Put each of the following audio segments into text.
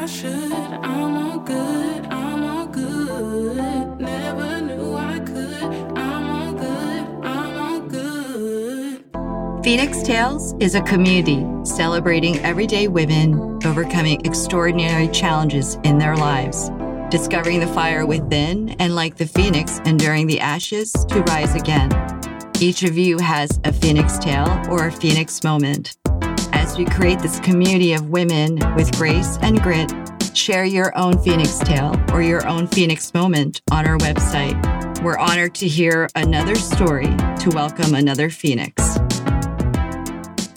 I should. I'm all good, I'm all good. Never knew I could. I'm all good, I'm all good. Phoenix Tales is a community celebrating everyday women overcoming extraordinary challenges in their lives, discovering the fire within, and like the phoenix, enduring the ashes to rise again. Each of you has a phoenix tale or a phoenix moment. As we create this community of women with grace and grit, share your own phoenix tale or your own phoenix moment on our website. We're honored to hear another story to welcome another phoenix.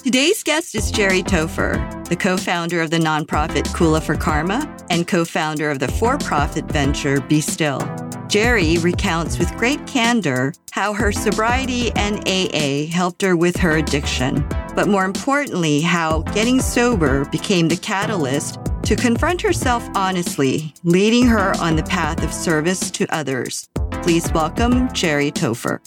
Today's guest is Jerry Topher, the co-founder of the nonprofit Kula for Karma and co-founder of the for-profit venture Be Still. Jerry recounts with great candor how her sobriety and AA helped her with her addiction, but more importantly, how getting sober became the catalyst to confront herself honestly, leading her on the path of service to others. Please welcome Jerry Topher.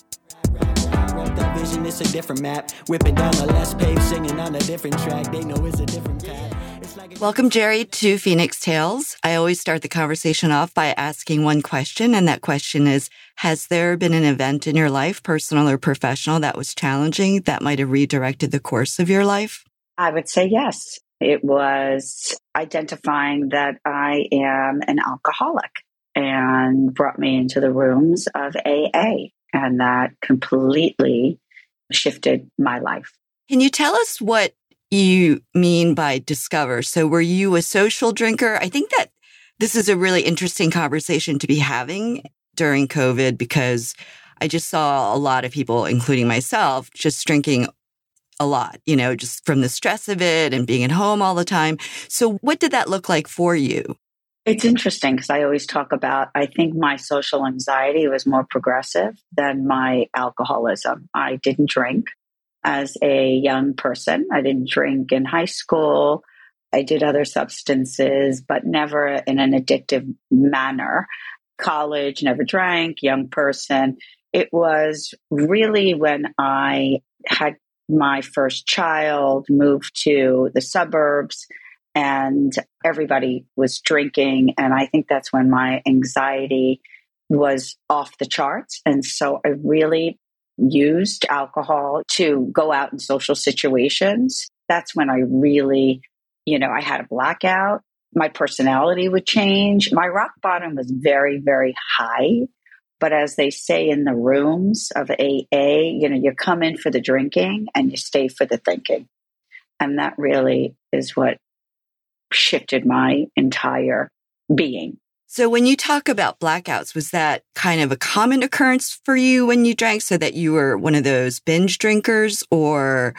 It's a different map. Whipping down the paved, singing on a different track. They know it's a different path. It's like a Welcome, Jerry, to Phoenix Tales. I always start the conversation off by asking one question, and that question is Has there been an event in your life, personal or professional, that was challenging that might have redirected the course of your life? I would say yes. It was identifying that I am an alcoholic and brought me into the rooms of AA. And that completely shifted my life. Can you tell us what you mean by discover? So, were you a social drinker? I think that this is a really interesting conversation to be having during COVID because I just saw a lot of people, including myself, just drinking a lot, you know, just from the stress of it and being at home all the time. So, what did that look like for you? It's interesting because I always talk about, I think my social anxiety was more progressive than my alcoholism. I didn't drink as a young person, I didn't drink in high school. I did other substances, but never in an addictive manner. College, never drank, young person. It was really when I had my first child, moved to the suburbs, and everybody was drinking. And I think that's when my anxiety was off the charts. And so I really used alcohol to go out in social situations. That's when I really, you know, I had a blackout. My personality would change. My rock bottom was very, very high. But as they say in the rooms of AA, you know, you come in for the drinking and you stay for the thinking. And that really is what shifted my entire being. So, when you talk about blackouts, was that kind of a common occurrence for you when you drank so that you were one of those binge drinkers, or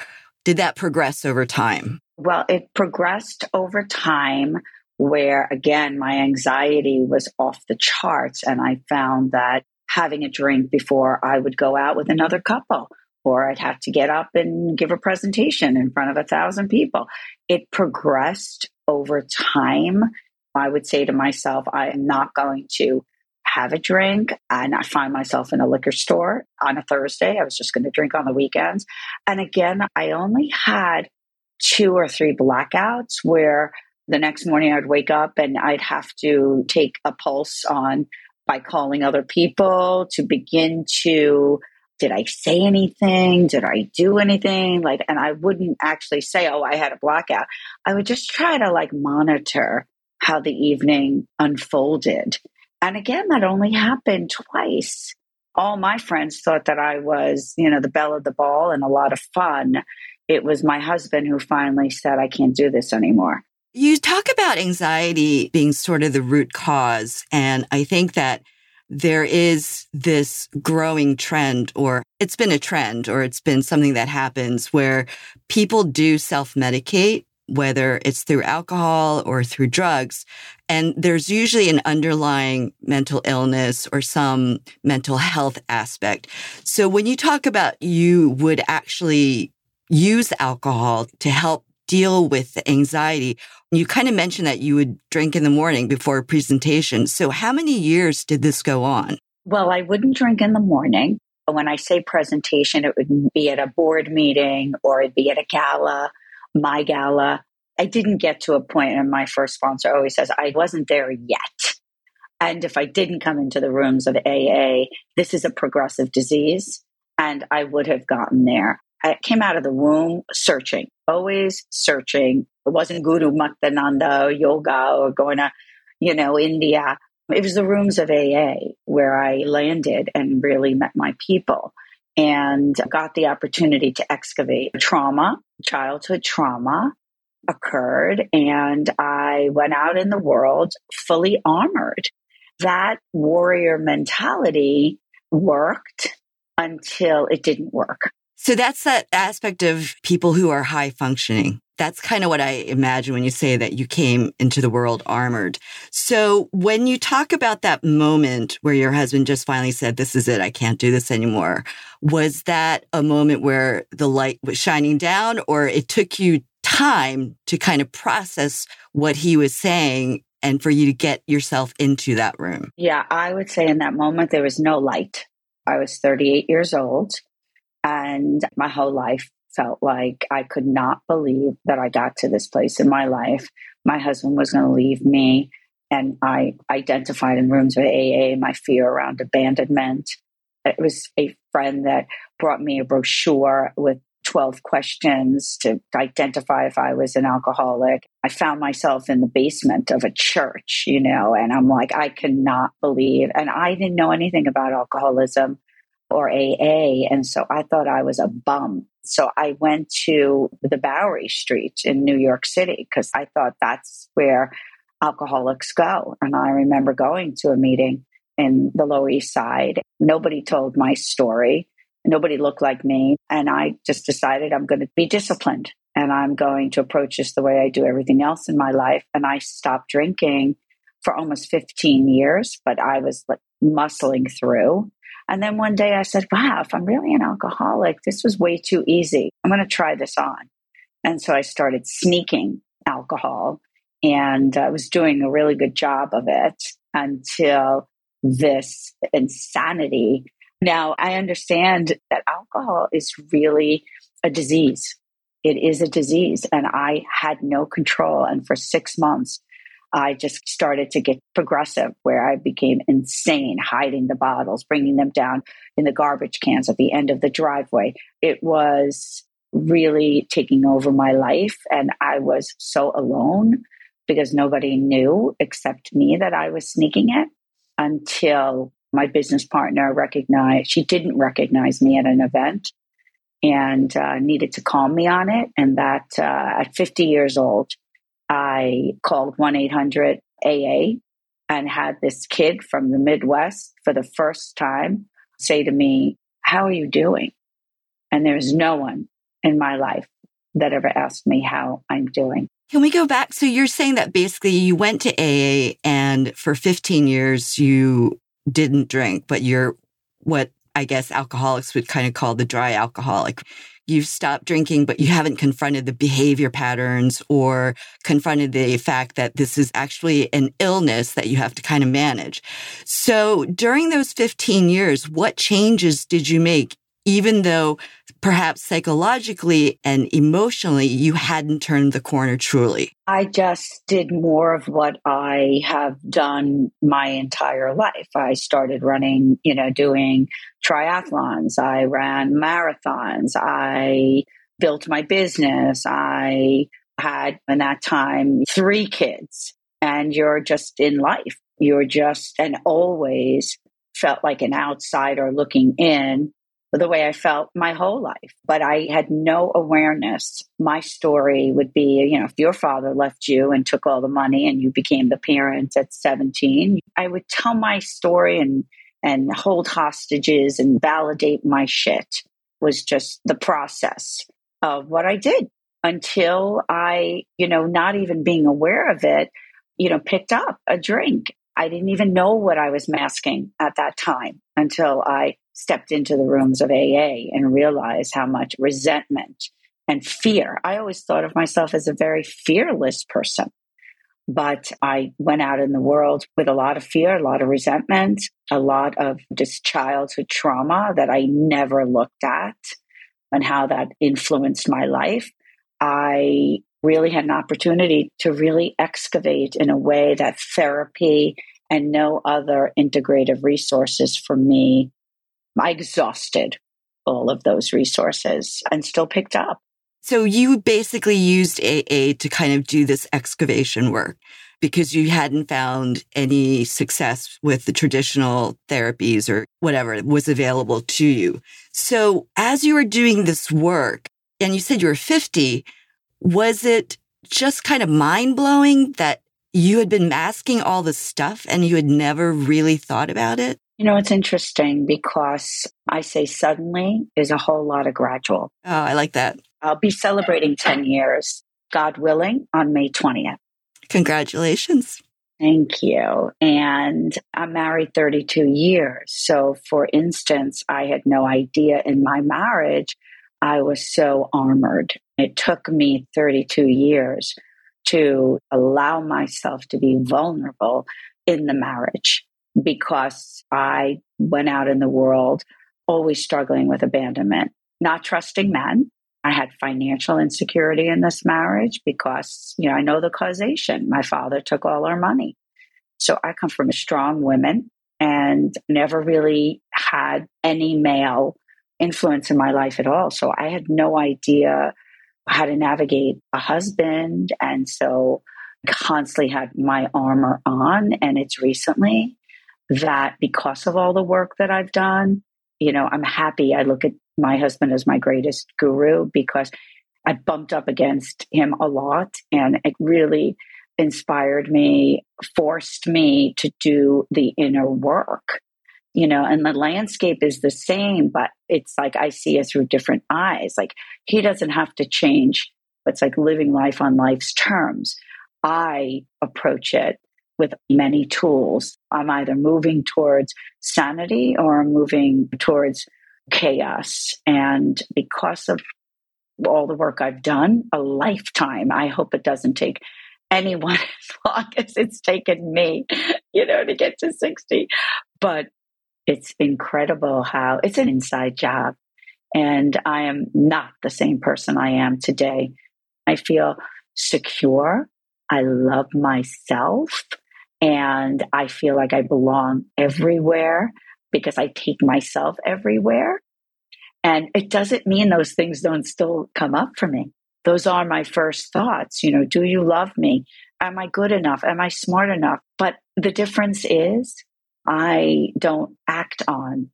did that progress over time? Well, it progressed over time where, again, my anxiety was off the charts. And I found that having a drink before I would go out with another couple, or I'd have to get up and give a presentation in front of a thousand people. It progressed over time. I would say to myself, I am not going to have a drink and I find myself in a liquor store on a Thursday. I was just going to drink on the weekends. And again, I only had two or three blackouts where the next morning I'd wake up and I'd have to take a pulse on by calling other people to begin to did I say anything? Did I do anything? Like, and I wouldn't actually say, oh, I had a blackout. I would just try to like monitor how the evening unfolded. And again, that only happened twice. All my friends thought that I was, you know, the belle of the ball and a lot of fun. It was my husband who finally said, I can't do this anymore. You talk about anxiety being sort of the root cause. And I think that there is this growing trend, or it's been a trend, or it's been something that happens where people do self medicate, whether it's through alcohol or through drugs. And there's usually an underlying mental illness or some mental health aspect. So when you talk about you would actually use alcohol to help deal with anxiety. You kind of mentioned that you would drink in the morning before a presentation. So how many years did this go on? Well, I wouldn't drink in the morning. When I say presentation, it would be at a board meeting or it'd be at a gala, my gala. I didn't get to a point, and my first sponsor always says, I wasn't there yet. And if I didn't come into the rooms of AA, this is a progressive disease, and I would have gotten there. I came out of the womb searching, always searching. It wasn't Guru Muktananda or yoga or going to, you know, India. It was the rooms of AA where I landed and really met my people and got the opportunity to excavate trauma, childhood trauma occurred. And I went out in the world fully armored. That warrior mentality worked until it didn't work. So that's that aspect of people who are high functioning. That's kind of what I imagine when you say that you came into the world armored. So when you talk about that moment where your husband just finally said, this is it, I can't do this anymore. Was that a moment where the light was shining down or it took you time to kind of process what he was saying and for you to get yourself into that room? Yeah, I would say in that moment, there was no light. I was 38 years old. And my whole life felt like I could not believe that I got to this place in my life. My husband was going to leave me. And I identified in rooms with AA my fear around abandonment. It was a friend that brought me a brochure with 12 questions to identify if I was an alcoholic. I found myself in the basement of a church, you know, and I'm like, I cannot believe. And I didn't know anything about alcoholism or AA. And so I thought I was a bum. So I went to the Bowery Street in New York City because I thought that's where alcoholics go. And I remember going to a meeting in the Lower East Side. Nobody told my story. Nobody looked like me. And I just decided I'm going to be disciplined and I'm going to approach this the way I do everything else in my life. And I stopped drinking for almost 15 years, but I was like muscling through. And then one day I said, wow, if I'm really an alcoholic, this was way too easy. I'm going to try this on. And so I started sneaking alcohol and I was doing a really good job of it until this insanity. Now I understand that alcohol is really a disease. It is a disease, and I had no control. And for six months, I just started to get progressive where I became insane, hiding the bottles, bringing them down in the garbage cans at the end of the driveway. It was really taking over my life. And I was so alone because nobody knew except me that I was sneaking it until my business partner recognized, she didn't recognize me at an event and uh, needed to call me on it. And that uh, at 50 years old, I called 1 800 AA and had this kid from the Midwest for the first time say to me, How are you doing? And there's no one in my life that ever asked me how I'm doing. Can we go back? So you're saying that basically you went to AA and for 15 years you didn't drink, but you're what I guess alcoholics would kind of call the dry alcoholic you've stopped drinking, but you haven't confronted the behavior patterns or confronted the fact that this is actually an illness that you have to kind of manage. So during those 15 years, what changes did you make, even though perhaps psychologically and emotionally you hadn't turned the corner truly? I just did more of what I have done my entire life. I started running, you know, doing triathlons, I ran marathons, I built my business, I had in that time three kids, and you're just in life. You're just and always felt like an outsider looking in the way I felt my whole life. But I had no awareness. My story would be, you know, if your father left you and took all the money and you became the parent at 17, I would tell my story and and hold hostages and validate my shit was just the process of what I did until I, you know, not even being aware of it, you know, picked up a drink. I didn't even know what I was masking at that time until I stepped into the rooms of AA and realized how much resentment and fear. I always thought of myself as a very fearless person, but I went out in the world with a lot of fear, a lot of resentment, a lot of just childhood trauma that I never looked at and how that influenced my life. I really had an opportunity to really excavate in a way that therapy and no other integrative resources for me. I exhausted all of those resources and still picked up. So you basically used AA to kind of do this excavation work because you hadn't found any success with the traditional therapies or whatever was available to you. So as you were doing this work, and you said you were 50, was it just kind of mind blowing that you had been masking all the stuff and you had never really thought about it? You know, it's interesting because I say suddenly is a whole lot of gradual. Oh, I like that. I'll be celebrating 10 years, God willing, on May 20th. Congratulations. Thank you. And I'm married 32 years. So, for instance, I had no idea in my marriage I was so armored. It took me 32 years to allow myself to be vulnerable in the marriage because I went out in the world always struggling with abandonment, not trusting men. I had financial insecurity in this marriage because, you know, I know the causation. My father took all our money. So I come from a strong woman and never really had any male influence in my life at all. So I had no idea how to navigate a husband. And so constantly had my armor on. And it's recently that because of all the work that I've done, you know, I'm happy. I look at my husband as my greatest guru because I bumped up against him a lot and it really inspired me, forced me to do the inner work you know, and the landscape is the same, but it's like I see it through different eyes. Like he doesn't have to change. It's like living life on life's terms. I approach it with many tools. I'm either moving towards sanity or I'm moving towards chaos. And because of all the work I've done, a lifetime, I hope it doesn't take anyone as long as it's taken me, you know, to get to 60. But it's incredible how it's an inside job. And I am not the same person I am today. I feel secure. I love myself. And I feel like I belong everywhere because I take myself everywhere. And it doesn't mean those things don't still come up for me. Those are my first thoughts. You know, do you love me? Am I good enough? Am I smart enough? But the difference is I don't act on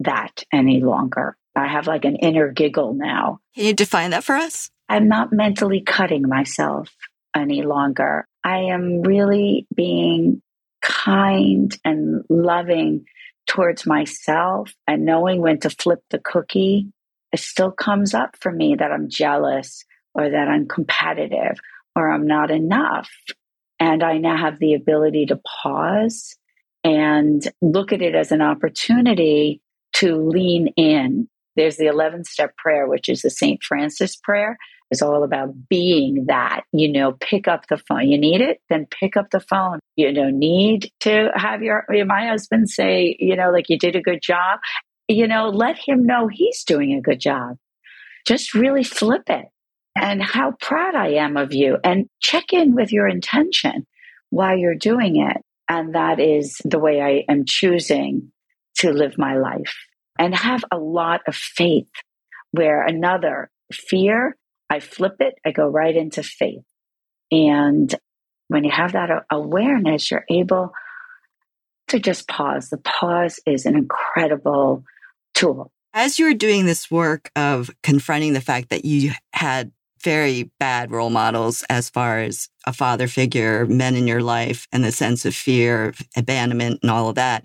that any longer. I have like an inner giggle now. Can you define that for us? I'm not mentally cutting myself any longer. I am really being kind and loving towards myself and knowing when to flip the cookie. It still comes up for me that I'm jealous or that I'm competitive or I'm not enough. And I now have the ability to pause and look at it as an opportunity to lean in. There's the 11 step prayer, which is the St. Francis prayer. It's all about being that, you know, pick up the phone. You need it, then pick up the phone. You don't need to have your, my husband say, you know, like you did a good job. You know, let him know he's doing a good job. Just really flip it and how proud I am of you and check in with your intention while you're doing it. And that is the way I am choosing to live my life and have a lot of faith where another fear, I flip it, I go right into faith. And when you have that awareness, you're able to just pause. The pause is an incredible tool. As you were doing this work of confronting the fact that you had very bad role models as far as a father figure, men in your life, and the sense of fear, abandonment, and all of that.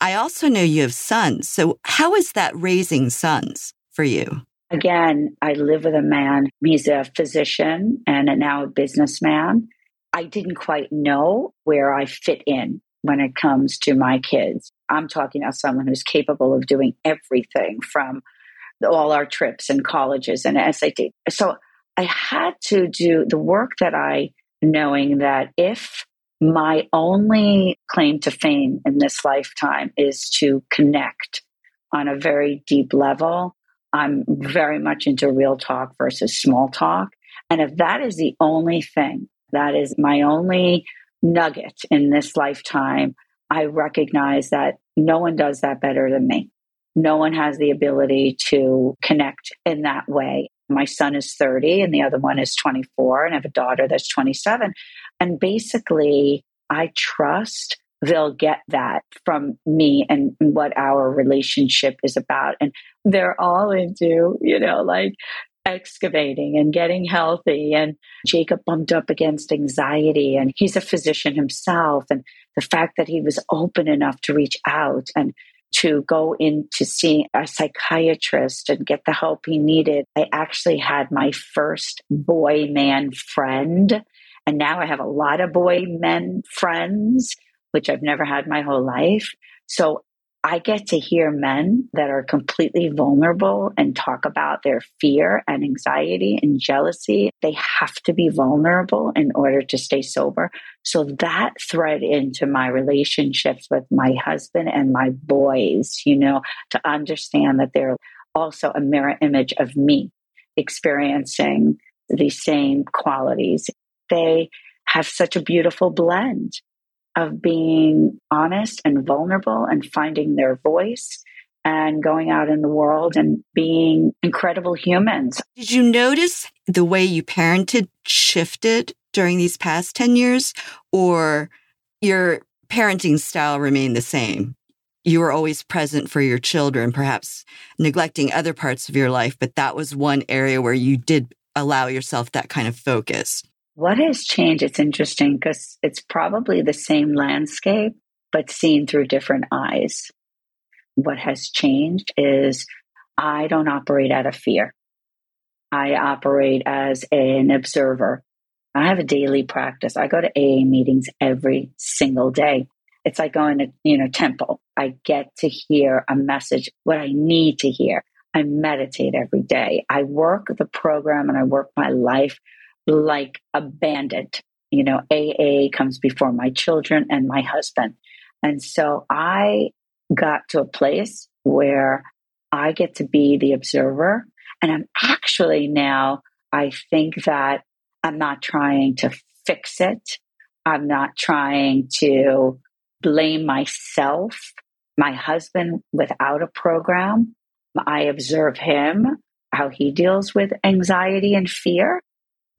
I also know you have sons. So, how is that raising sons for you? Again, I live with a man. He's a physician and now a businessman. I didn't quite know where I fit in when it comes to my kids. I'm talking about someone who's capable of doing everything from all our trips and colleges and SAT. So I had to do the work that I, knowing that if my only claim to fame in this lifetime is to connect on a very deep level, I'm very much into real talk versus small talk. And if that is the only thing, that is my only nugget in this lifetime, I recognize that no one does that better than me. No one has the ability to connect in that way. My son is 30 and the other one is 24, and I have a daughter that's 27. And basically, I trust they'll get that from me and what our relationship is about. And they're all into, you know, like excavating and getting healthy. And Jacob bumped up against anxiety, and he's a physician himself. And the fact that he was open enough to reach out and to go in to see a psychiatrist and get the help he needed. I actually had my first boy man friend. And now I have a lot of boy men friends, which I've never had my whole life. So I get to hear men that are completely vulnerable and talk about their fear and anxiety and jealousy. They have to be vulnerable in order to stay sober. So that thread into my relationships with my husband and my boys, you know, to understand that they're also a mirror image of me experiencing the same qualities. They have such a beautiful blend of being honest and vulnerable and finding their voice and going out in the world and being incredible humans. Did you notice the way you parented shifted during these past 10 years or your parenting style remained the same? You were always present for your children, perhaps neglecting other parts of your life, but that was one area where you did allow yourself that kind of focus. What has changed? It's interesting because it's probably the same landscape, but seen through different eyes. What has changed is I don't operate out of fear. I operate as an observer. I have a daily practice. I go to AA meetings every single day. It's like going to, you know, temple. I get to hear a message, what I need to hear. I meditate every day. I work the program and I work my life like a bandit. You know, AA comes before my children and my husband. And so I got to a place where I get to be the observer. And I'm actually now, I think that I'm not trying to fix it. I'm not trying to blame myself, my husband without a program. I observe him, how he deals with anxiety and fear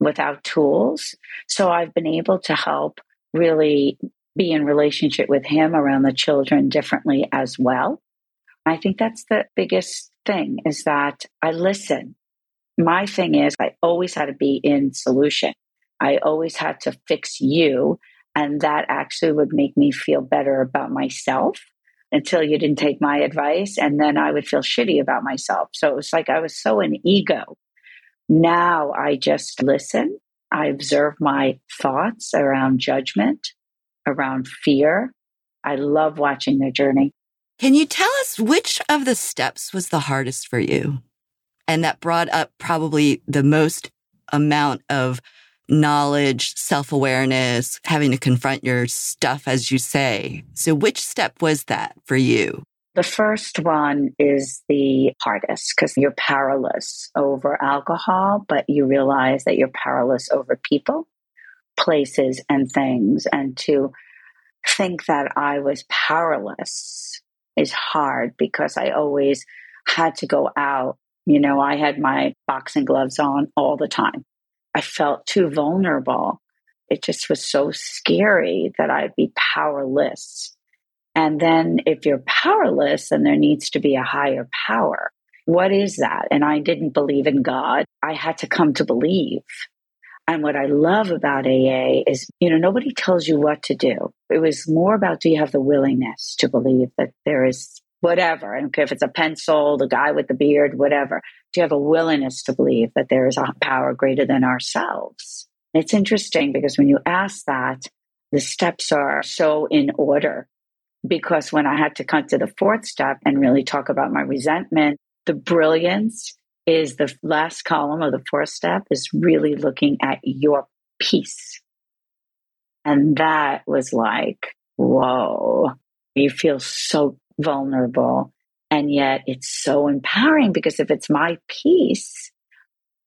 without tools. So I've been able to help really be in relationship with him around the children differently as well. I think that's the biggest thing is that I listen. My thing is I always had to be in solution. I always had to fix you. And that actually would make me feel better about myself until you didn't take my advice. And then I would feel shitty about myself. So it was like I was so an ego now I just listen. I observe my thoughts around judgment, around fear. I love watching their journey. Can you tell us which of the steps was the hardest for you? And that brought up probably the most amount of knowledge, self awareness, having to confront your stuff, as you say. So, which step was that for you? The first one is the hardest because you're powerless over alcohol, but you realize that you're powerless over people, places, and things. And to think that I was powerless is hard because I always had to go out. You know, I had my boxing gloves on all the time. I felt too vulnerable. It just was so scary that I'd be powerless and then if you're powerless, then there needs to be a higher power. What is that? And I didn't believe in God. I had to come to believe. And what I love about AA is, you know, nobody tells you what to do. It was more about do you have the willingness to believe that there is whatever, and if it's a pencil, the guy with the beard, whatever. Do you have a willingness to believe that there is a power greater than ourselves? It's interesting because when you ask that, the steps are so in order because when I had to come to the fourth step and really talk about my resentment, the brilliance is the last column of the fourth step is really looking at your peace. And that was like, whoa, you feel so vulnerable. And yet it's so empowering because if it's my peace,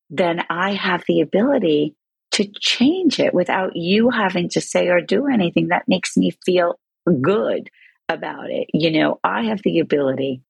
then I have the ability to change it without you having to say or do anything that makes me feel good about it. You know, I have the ability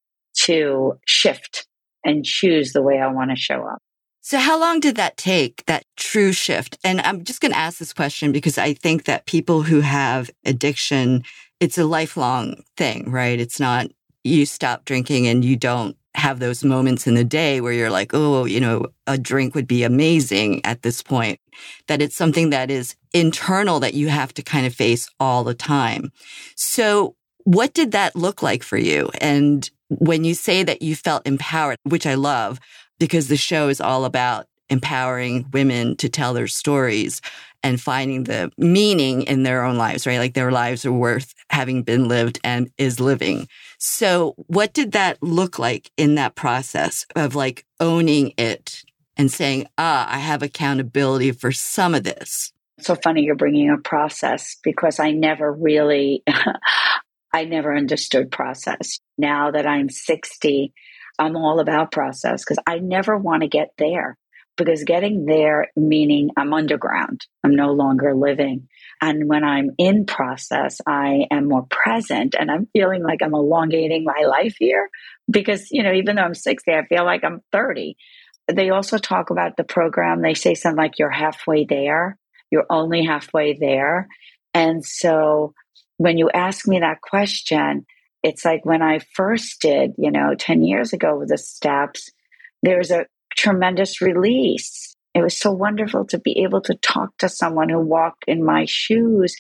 to shift and choose the way I want to show up. So, how long did that take, that true shift? And I'm just going to ask this question because I think that people who have addiction, it's a lifelong thing, right? It's not you stop drinking and you don't have those moments in the day where you're like, oh, you know, a drink would be amazing at this point, that it's something that is internal that you have to kind of face all the time. So what did that look like for you? And when you say that you felt empowered, which I love because the show is all about empowering women to tell their stories and finding the meaning in their own lives, right? Like their lives are worth having been lived and is living. So what did that look like in that process of like owning it and saying, ah, I have accountability for some of this? So funny you're bringing a process because I never really, I never understood process. Now that I'm 60, I'm all about process because I never want to get there because getting there meaning I'm underground. I'm no longer living. And when I'm in process, I am more present and I'm feeling like I'm elongating my life here because, you know, even though I'm 60, I feel like I'm 30. They also talk about the program. They say something like you're halfway there. You're only halfway there. And so when you ask me that question, it's like when I first did, you know, 10 years ago with the steps, there's a tremendous release. It was so wonderful to be able to talk to someone who walked in my shoes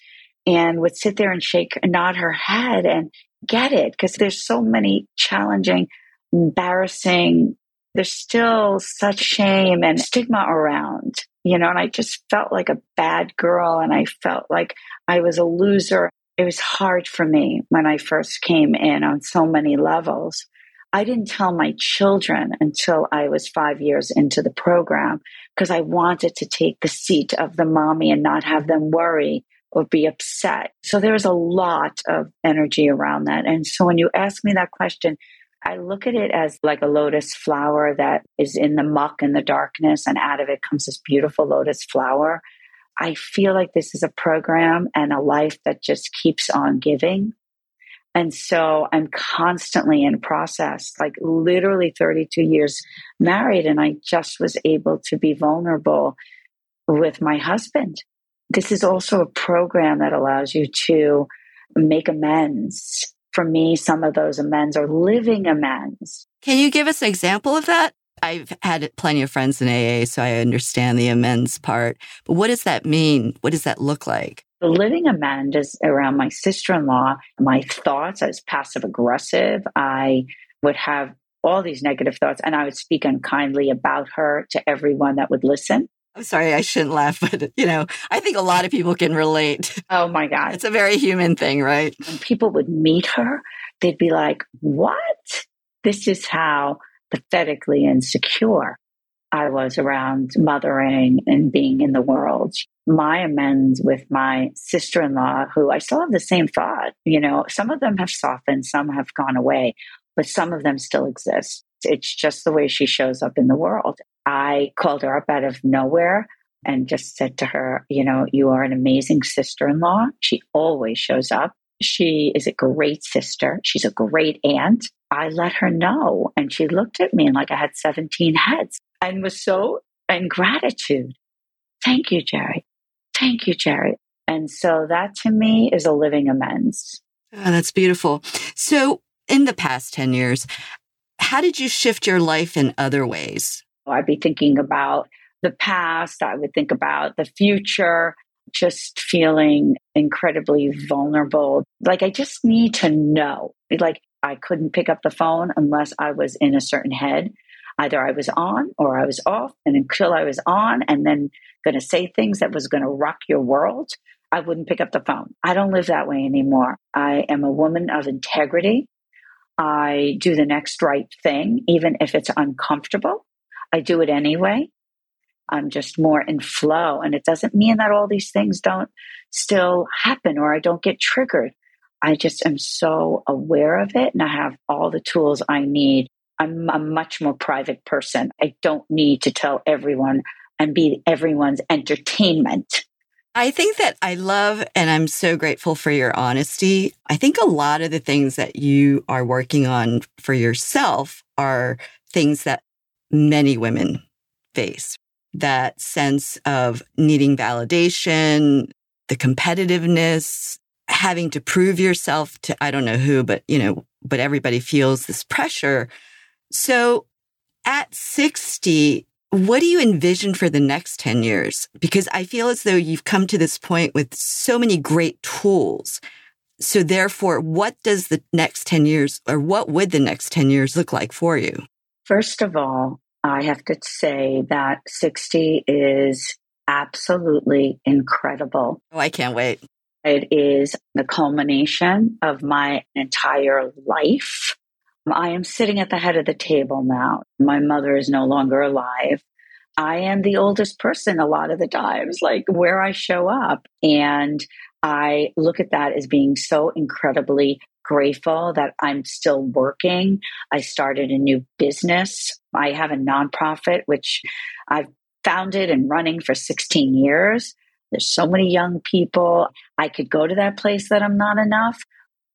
and would sit there and shake nod her head and get it because there's so many challenging, embarrassing, there's still such shame and stigma around, you know, and I just felt like a bad girl and I felt like I was a loser. It was hard for me when I first came in on so many levels. I didn't tell my children until I was five years into the program because I wanted to take the seat of the mommy and not have them worry or be upset. So there was a lot of energy around that. And so when you ask me that question, I look at it as like a lotus flower that is in the muck and the darkness, and out of it comes this beautiful lotus flower. I feel like this is a program and a life that just keeps on giving. And so I'm constantly in process, like literally 32 years married. And I just was able to be vulnerable with my husband. This is also a program that allows you to make amends. For me, some of those amends are living amends. Can you give us an example of that? I've had plenty of friends in AA, so I understand the amends part. But what does that mean? What does that look like? The living amend is around my sister in law. My thoughts, I was passive aggressive. I would have all these negative thoughts and I would speak unkindly about her to everyone that would listen. I'm sorry, I shouldn't laugh, but you know, I think a lot of people can relate. Oh my God. It's a very human thing, right? When people would meet her, they'd be like, What? This is how pathetically insecure I was around mothering and being in the world my amends with my sister in law, who I still have the same thought. You know, some of them have softened, some have gone away, but some of them still exist. It's just the way she shows up in the world. I called her up out of nowhere and just said to her, You know, you are an amazing sister in law. She always shows up. She is a great sister. She's a great aunt. I let her know. And she looked at me like I had 17 heads and was so in gratitude. Thank you, Jerry. Thank you, Jerry. And so that to me is a living amends. Oh, that's beautiful. So, in the past 10 years, how did you shift your life in other ways? I'd be thinking about the past, I would think about the future, just feeling incredibly vulnerable. Like, I just need to know. Like, I couldn't pick up the phone unless I was in a certain head. Either I was on or I was off. And until I was on and then going to say things that was going to rock your world, I wouldn't pick up the phone. I don't live that way anymore. I am a woman of integrity. I do the next right thing, even if it's uncomfortable. I do it anyway. I'm just more in flow. And it doesn't mean that all these things don't still happen or I don't get triggered. I just am so aware of it and I have all the tools I need I'm a much more private person. I don't need to tell everyone and be everyone's entertainment. I think that I love and I'm so grateful for your honesty. I think a lot of the things that you are working on for yourself are things that many women face. That sense of needing validation, the competitiveness, having to prove yourself to, I don't know who, but you know, but everybody feels this pressure. So at 60, what do you envision for the next 10 years? Because I feel as though you've come to this point with so many great tools. So therefore, what does the next 10 years or what would the next 10 years look like for you? First of all, I have to say that 60 is absolutely incredible. Oh, I can't wait. It is the culmination of my entire life. I am sitting at the head of the table now. My mother is no longer alive. I am the oldest person a lot of the times, like where I show up. And I look at that as being so incredibly grateful that I'm still working. I started a new business. I have a nonprofit, which I've founded and running for 16 years. There's so many young people. I could go to that place that I'm not enough.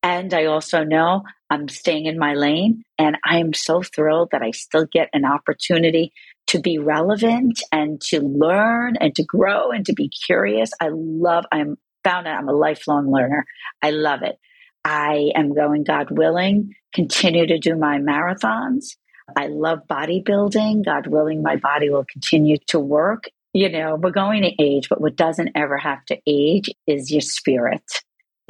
And I also know I'm staying in my lane. And I am so thrilled that I still get an opportunity to be relevant and to learn and to grow and to be curious. I love, I'm found out I'm a lifelong learner. I love it. I am going, God willing, continue to do my marathons. I love bodybuilding. God willing, my body will continue to work. You know, we're going to age, but what doesn't ever have to age is your spirit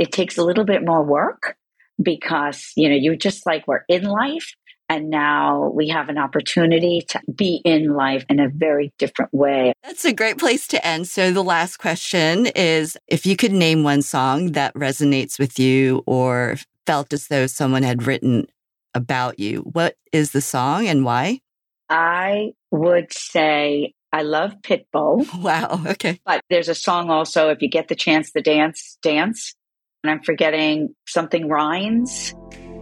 it takes a little bit more work because, you know, you're just like we're in life. And now we have an opportunity to be in life in a very different way. That's a great place to end. So, the last question is if you could name one song that resonates with you or felt as though someone had written about you, what is the song and why? I would say I love Pitbull. Wow. Okay. But there's a song also, if you get the chance to dance, dance and I'm forgetting something rhymes.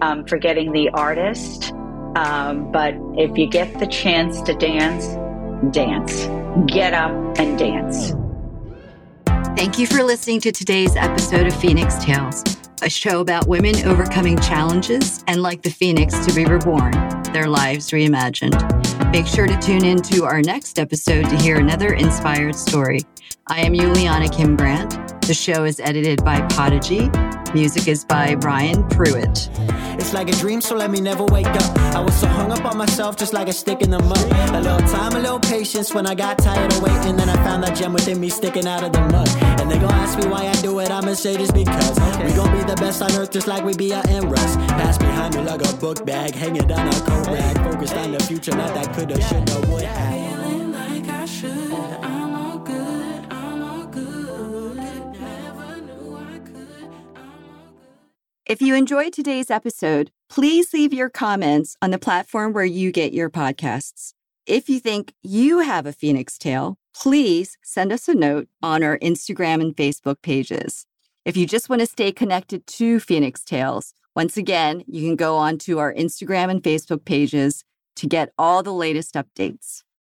I'm forgetting the artist. Um, but if you get the chance to dance, dance. Get up and dance. Thank you for listening to today's episode of Phoenix Tales, a show about women overcoming challenges and, like the phoenix, to be reborn, their lives reimagined. Make sure to tune in to our next episode to hear another inspired story. I am Juliana Kim Brandt. The show is edited by Podigy. Music is by Ryan Pruitt. Like a dream, so let me never wake up. I was so hung up on myself, just like a stick in the mud. A little time, a little patience when I got tired of waiting. Then I found that gem within me sticking out of the mud. And they gon' ask me why I do it, I'ma say just because. Okay. We gon' be the best on earth, just like we be out in rust. Pass behind me like a book bag, hanging down a coat rack. Focused on the future, not that coulda, shoulda, would have. If you enjoyed today's episode, please leave your comments on the platform where you get your podcasts. If you think you have a Phoenix Tale, please send us a note on our Instagram and Facebook pages. If you just want to stay connected to Phoenix Tales, once again, you can go on to our Instagram and Facebook pages to get all the latest updates.